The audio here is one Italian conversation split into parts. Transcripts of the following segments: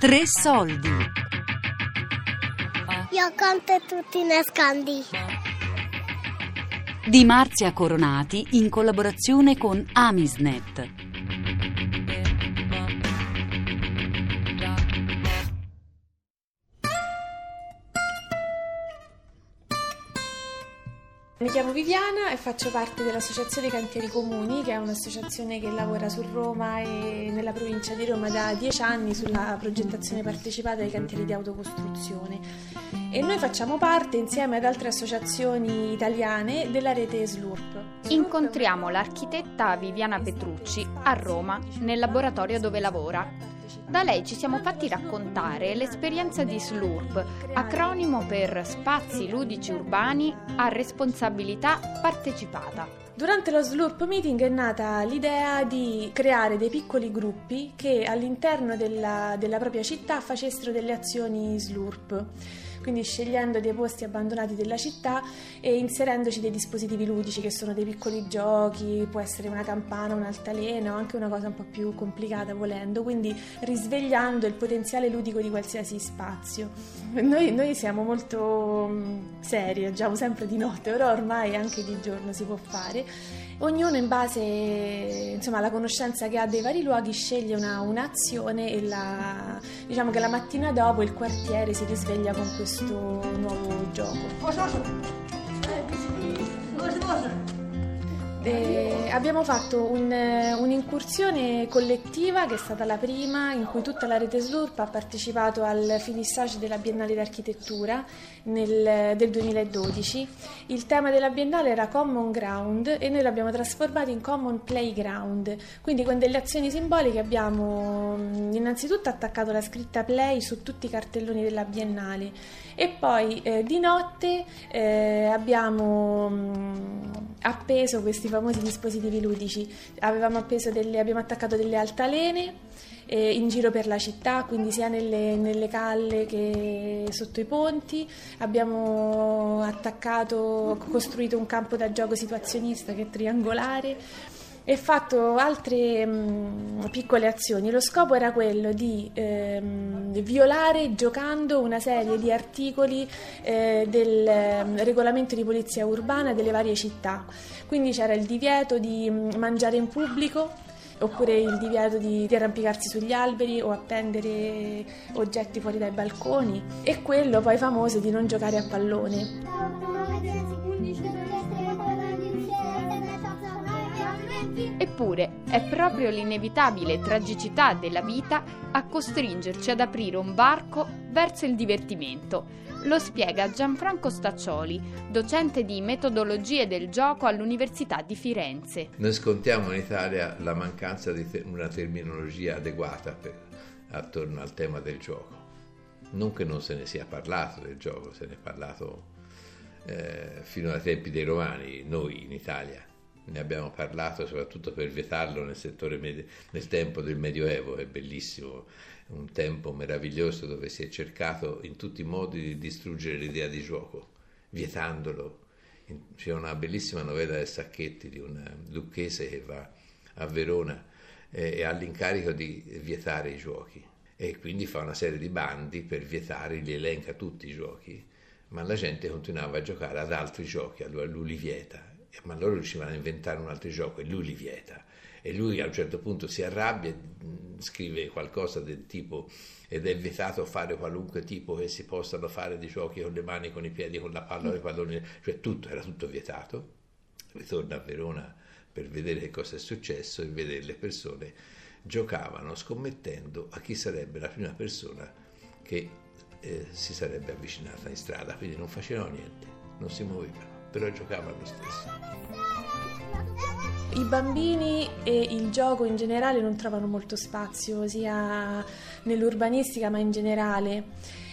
Tre soldi. Io conto tutti i nascondi. Di Marzia Coronati in collaborazione con Amisnet. Chiamo Viviana e faccio parte dell'Associazione Cantieri Comuni, che è un'associazione che lavora su Roma e nella provincia di Roma da dieci anni sulla progettazione partecipata dei cantieri di autocostruzione. E noi facciamo parte, insieme ad altre associazioni italiane, della rete SLURP. Incontriamo l'architetta Viviana Petrucci a Roma, nel laboratorio dove lavora. Da lei ci siamo fatti raccontare l'esperienza di SLURP, acronimo per Spazi Ludici Urbani a Responsabilità Partecipata. Durante lo Slurp Meeting è nata l'idea di creare dei piccoli gruppi che all'interno della, della propria città facessero delle azioni Slurp quindi scegliendo dei posti abbandonati della città e inserendoci dei dispositivi ludici che sono dei piccoli giochi, può essere una campana, un'altalena o anche una cosa un po' più complicata volendo, quindi risvegliando il potenziale ludico di qualsiasi spazio. Noi, noi siamo molto mm, seri, agiamo sempre di notte, però ormai anche di giorno si può fare. Ognuno in base insomma, alla conoscenza che ha dei vari luoghi sceglie una, un'azione e la, diciamo che la mattina dopo il quartiere si risveglia con questo nuovo gioco. E abbiamo fatto un, un'incursione collettiva che è stata la prima in cui tutta la rete SLURP ha partecipato al finissage della Biennale d'Architettura nel, del 2012. Il tema della Biennale era Common Ground e noi l'abbiamo trasformato in Common Playground, quindi con delle azioni simboliche abbiamo innanzitutto attaccato la scritta Play su tutti i cartelloni della Biennale e poi eh, di notte eh, abbiamo mh, appeso questi famosi dispositivi ludici. Delle, abbiamo attaccato delle altalene eh, in giro per la città, quindi sia nelle, nelle, calle che sotto i ponti. Abbiamo attaccato, costruito un campo da gioco situazionista che è triangolare e fatto altre mh, piccole azioni. Lo scopo era quello di ehm, violare giocando una serie di articoli eh, del eh, regolamento di polizia urbana delle varie città. Quindi c'era il divieto di mh, mangiare in pubblico oppure il divieto di, di, arrampicarsi sugli alberi o appendere oggetti fuori dai balconi e quello poi famoso di non giocare a pallone. Eppure è proprio l'inevitabile tragicità della vita a costringerci ad aprire un varco verso il divertimento. Lo spiega Gianfranco Staccioli, docente di metodologie del gioco all'Università di Firenze. Noi scontiamo in Italia la mancanza di una terminologia adeguata per, attorno al tema del gioco. Non che non se ne sia parlato del gioco, se ne è parlato eh, fino ai tempi dei romani, noi in Italia ne abbiamo parlato soprattutto per vietarlo nel, med- nel tempo del Medioevo, è bellissimo, un tempo meraviglioso dove si è cercato in tutti i modi di distruggere l'idea di gioco, vietandolo. C'è una bellissima novella del Sacchetti di un lucchese che va a Verona eh, e ha l'incarico di vietare i giochi e quindi fa una serie di bandi per vietare, li elenca tutti i giochi, ma la gente continuava a giocare ad altri giochi, allora lui li vieta ma loro riuscivano a inventare un altro gioco e lui li vieta. E lui a un certo punto si arrabbia, scrive qualcosa del tipo ed è vietato fare qualunque tipo che si possano fare di giochi con le mani, con i piedi, con la palla, con i palloni, cioè tutto, era tutto vietato. Ritorna a Verona per vedere che cosa è successo e vedere le persone giocavano scommettendo a chi sarebbe la prima persona che eh, si sarebbe avvicinata in strada, quindi non facevano niente, non si muovevano però giocava lo stesso. I bambini e il gioco in generale non trovano molto spazio, sia nell'urbanistica ma in generale.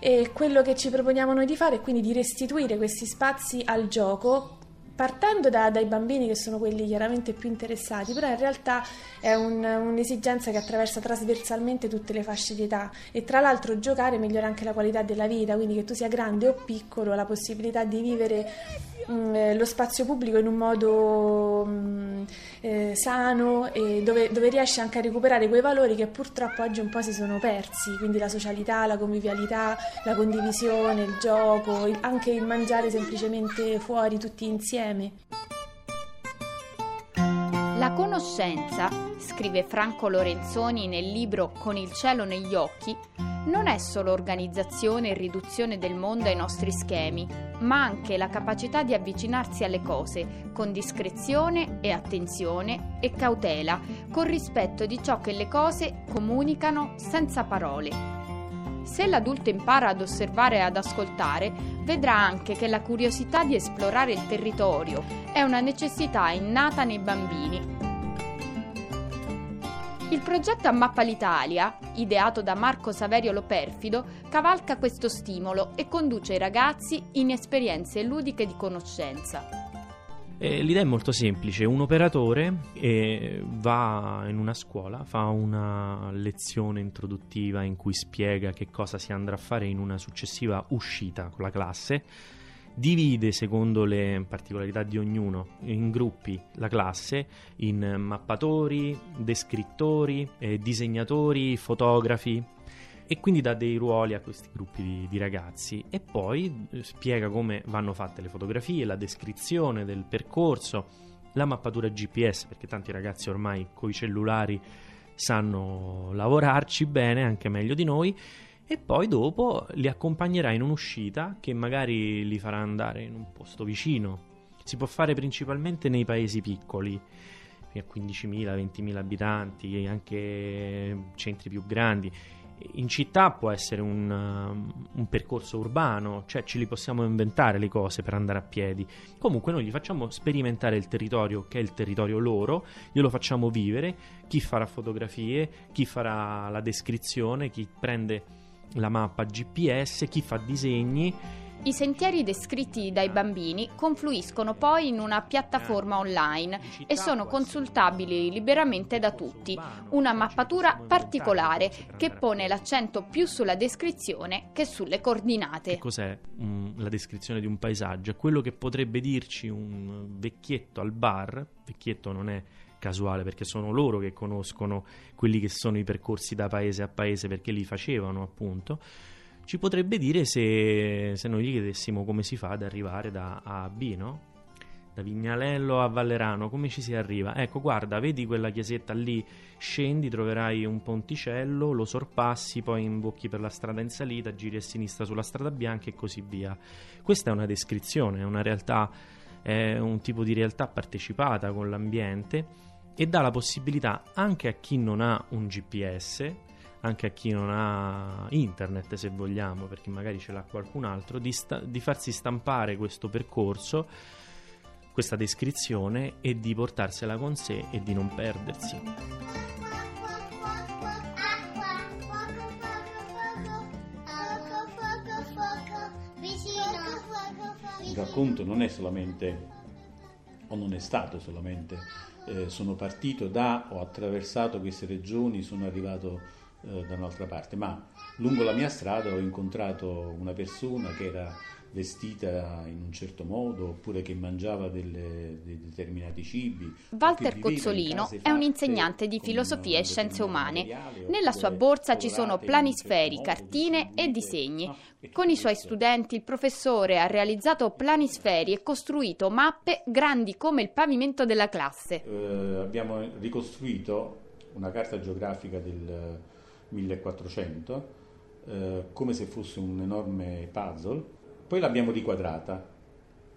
E quello che ci proponiamo noi di fare è quindi di restituire questi spazi al gioco partendo da, dai bambini che sono quelli chiaramente più interessati, però in realtà è un, un'esigenza che attraversa trasversalmente tutte le fasce di età e tra l'altro giocare migliora anche la qualità della vita, quindi che tu sia grande o piccolo, la possibilità di vivere mh, mm, lo spazio pubblico in un modo mh, mm, eh, sano e dove, dove, riesce anche a recuperare quei valori che purtroppo oggi un po' si sono persi, quindi la socialità, la convivialità, la condivisione, il gioco, il, anche il mangiare semplicemente fuori tutti insieme. La conoscenza, scrive Franco Lorenzoni nel libro Con il cielo negli occhi, non è solo organizzazione e riduzione del mondo ai nostri schemi, ma anche la capacità di avvicinarsi alle cose con discrezione e attenzione e cautela, con rispetto di ciò che le cose comunicano senza parole. Se l'adulto impara ad osservare e ad ascoltare, vedrà anche che la curiosità di esplorare il territorio è una necessità innata nei bambini il progetto A Mappa l'Italia, ideato da Marco Saverio Loperfido, cavalca questo stimolo e conduce i ragazzi in esperienze ludiche di conoscenza. Eh, l'idea è molto semplice, un operatore eh, va in una scuola, fa una lezione introduttiva in cui spiega che cosa si andrà a fare in una successiva uscita con la classe, divide secondo le particolarità di ognuno in gruppi la classe in mappatori, descrittori, eh, disegnatori, fotografi e quindi dà dei ruoli a questi gruppi di, di, ragazzi e poi eh, spiega come vanno fatte le fotografie, la descrizione del percorso, la mappatura GPS perché tanti ragazzi ormai con i cellulari sanno lavorarci bene, anche meglio di noi e poi dopo li accompagnerà in un'uscita che magari li farà andare in un posto vicino. Si può fare principalmente nei paesi piccoli, a 15.000, 20.000 abitanti, anche centri più grandi. In città può essere un, un, percorso urbano, cioè ce li possiamo inventare le cose per andare a piedi. Comunque noi gli facciamo sperimentare il territorio che è il territorio loro, glielo facciamo vivere, chi farà fotografie, chi farà la descrizione, chi prende la mappa GPS, chi fa disegni. I sentieri descritti dai bambini confluiscono poi in una piattaforma online e sono consultabili liberamente da tutti. Una mappatura particolare che pone l'accento più sulla descrizione che sulle coordinate. Che cos'è um, la descrizione di un paesaggio? È quello che potrebbe dirci un vecchietto al bar, vecchietto non è casuale perché sono loro che conoscono quelli che sono i percorsi da paese a paese perché li facevano appunto ci potrebbe dire se, se noi gli chiedessimo come si fa ad arrivare da A a B no? da Vignalello a Vallerano come ci si arriva ecco guarda vedi quella chiesetta lì scendi troverai un ponticello lo sorpassi poi imbocchi per la strada in salita giri a sinistra sulla strada bianca e così via questa è una descrizione è una realtà è un tipo di realtà partecipata con l'ambiente e dà la possibilità anche a chi non ha un GPS, anche a chi non ha internet se vogliamo, perché magari ce l'ha qualcun altro, di, sta- di farsi stampare questo percorso, questa descrizione e di portarsela con sé e di non perdersi. Un racconto non è solamente, o non è stato solamente eh, sono partito da, ho attraversato queste regioni, sono arrivato eh, da un'altra parte, ma lungo la mia strada ho incontrato una persona che era vestita in un certo modo oppure che mangiava delle, dei determinati cibi. Walter Cozzolino è un insegnante di filosofia e scienze umane. Nella sua borsa ci sono planisferi, cartine e disegni. Con i suoi studenti il professore ha realizzato planisferi e costruito mappe grandi come il pavimento della classe. Eh, abbiamo ricostruito una carta geografica del 1400 eh, come se fosse un enorme puzzle poi l'abbiamo riquadrata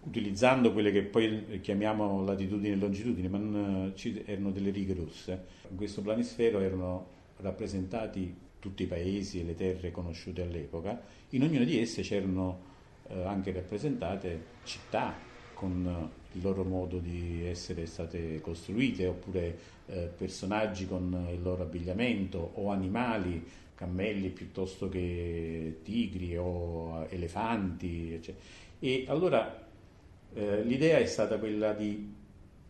utilizzando quelle che poi chiamiamo latitudini e longitudini, ma non, erano delle righe rosse. In questo planisfero erano rappresentati tutti i paesi e le terre conosciute all'epoca, in ognuna di esse c'erano eh, anche rappresentate città con il loro modo di essere state costruite, oppure eh, personaggi con il loro abbigliamento o animali cammelli piuttosto che tigri o elefanti. Eccetera. E allora eh, l'idea è stata quella di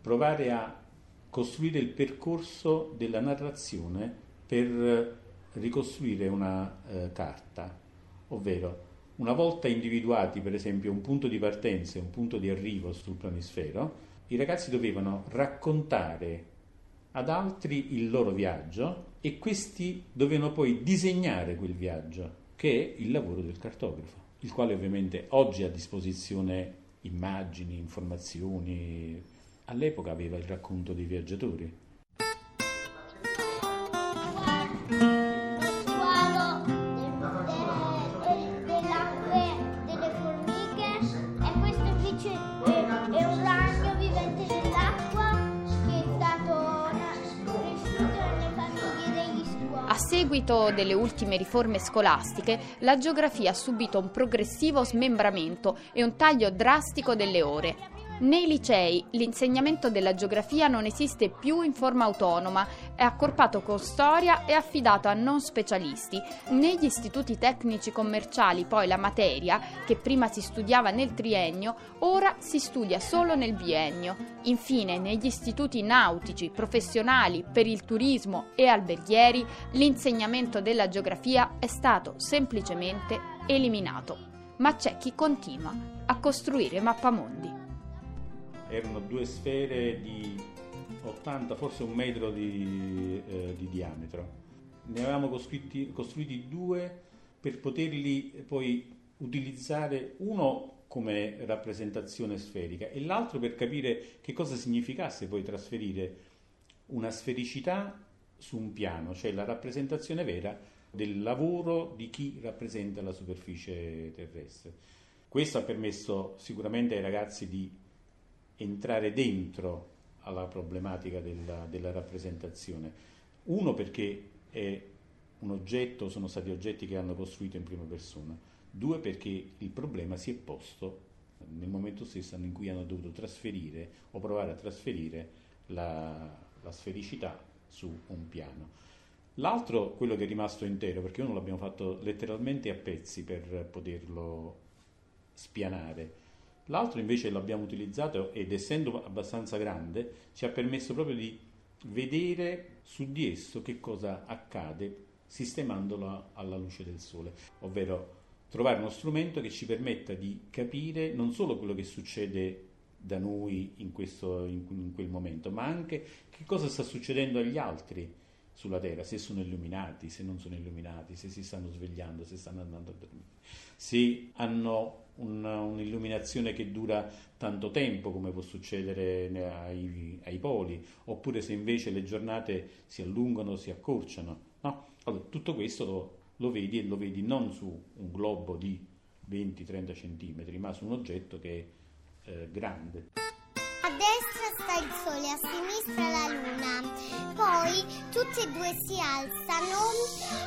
provare a costruire il percorso della narrazione per ricostruire una eh, carta, ovvero Una volta individuati, per esempio, un punto di partenza e un punto di arrivo sul planisfero, i ragazzi dovevano raccontare ad altri il loro viaggio e questi dovevano poi disegnare quel viaggio, che è il lavoro del cartografo, il quale ovviamente oggi ha a disposizione immagini, informazioni, all'epoca aveva il racconto dei viaggiatori. Seguito delle ultime riforme scolastiche, la geografia ha subito un progressivo smembramento e un taglio drastico delle ore. Nei licei l'insegnamento della geografia non esiste più in forma autonoma, è accorpato con storia e affidato a non specialisti. Negli istituti tecnici commerciali poi la materia, che prima si studiava nel triennio, ora si studia solo nel biennio. Infine negli istituti nautici, professionali, per il turismo e alberghieri, l'insegnamento della geografia è stato semplicemente eliminato. Ma c'è chi continua a costruire mappamondi erano due sfere di 80, forse un metro di, eh, di diametro. Ne avevamo costruiti, costruiti due per poterli poi utilizzare uno come rappresentazione sferica e l'altro per capire che cosa significasse poi trasferire una sfericità su un piano, cioè la rappresentazione vera del lavoro di chi rappresenta la superficie terrestre. Questo ha permesso sicuramente ai ragazzi di entrare dentro alla problematica della, della rappresentazione. Uno perché è un oggetto, sono stati oggetti che hanno costruito in prima persona. Due perché il problema si è posto nel momento stesso in cui hanno dovuto trasferire o provare a trasferire la, la sfericità su un piano. L'altro, quello che è rimasto intero, perché uno l'abbiamo fatto letteralmente a pezzi per poterlo spianare, L'altro invece l'abbiamo utilizzato ed essendo abbastanza grande ci ha permesso proprio di vedere su di esso che cosa accade sistemandolo alla luce del sole, ovvero trovare uno strumento che ci permetta di capire non solo quello che succede da noi in, questo, in, quel momento, ma anche che cosa sta succedendo agli altri sulla Terra, se sono illuminati, se non sono illuminati, se si stanno svegliando, se stanno andando a dormire, se hanno una, un'illuminazione che dura tanto tempo come può succedere ai, ai, poli, oppure se invece le giornate si allungano si accorciano. No? Allora, tutto questo lo, lo vedi e lo vedi non su un globo di 20-30 cm, ma su un oggetto che è eh, grande. A destra sta il sole, a sinistra la luna. Poi tutti e due si alzano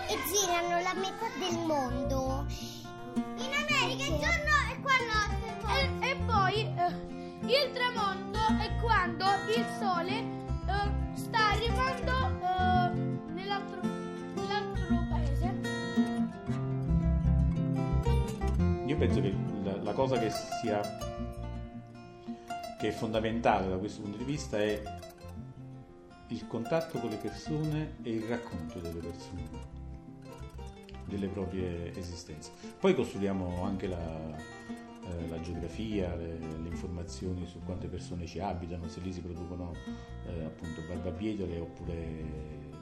e girano la metà del mondo. Il tramonto è quando il sole eh, sta arrivando eh, nell'altro, nell'altro paese. Io penso che la, la cosa che sia che è fondamentale da questo punto di vista è il contatto con le persone e il racconto delle persone delle proprie esistenze. Poi costruiamo anche la, eh, la geografia, le, le, informazioni su quante persone ci abitano, se lì si producono eh, appunto barbabietole oppure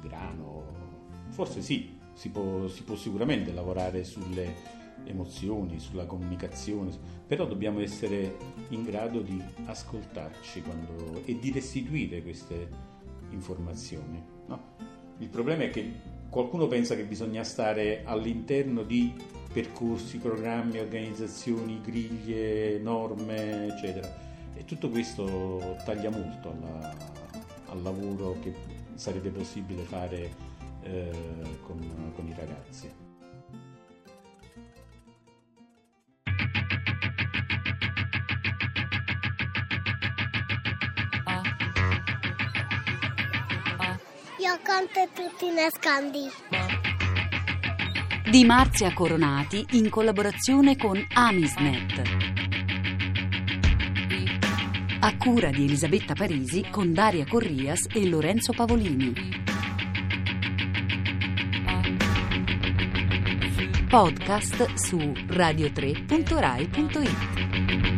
grano. Forse sì, si può, si può sicuramente lavorare sulle emozioni, sulla comunicazione, però dobbiamo essere in grado di ascoltarci quando, e di restituire queste informazioni. No? Il problema è che qualcuno pensa che bisogna stare all'interno di percorsi, programmi, organizzazioni, griglie, norme, eccetera. E tutto questo taglia molto alla, al lavoro che sarebbe possibile fare eh, con, con i ragazzi. Io conto tutti i nascondi. Di Marzia Coronati in collaborazione con Amisnet. A cura di Elisabetta Parisi con Daria Corrias e Lorenzo Pavolini. podcast su radio3.rai.it.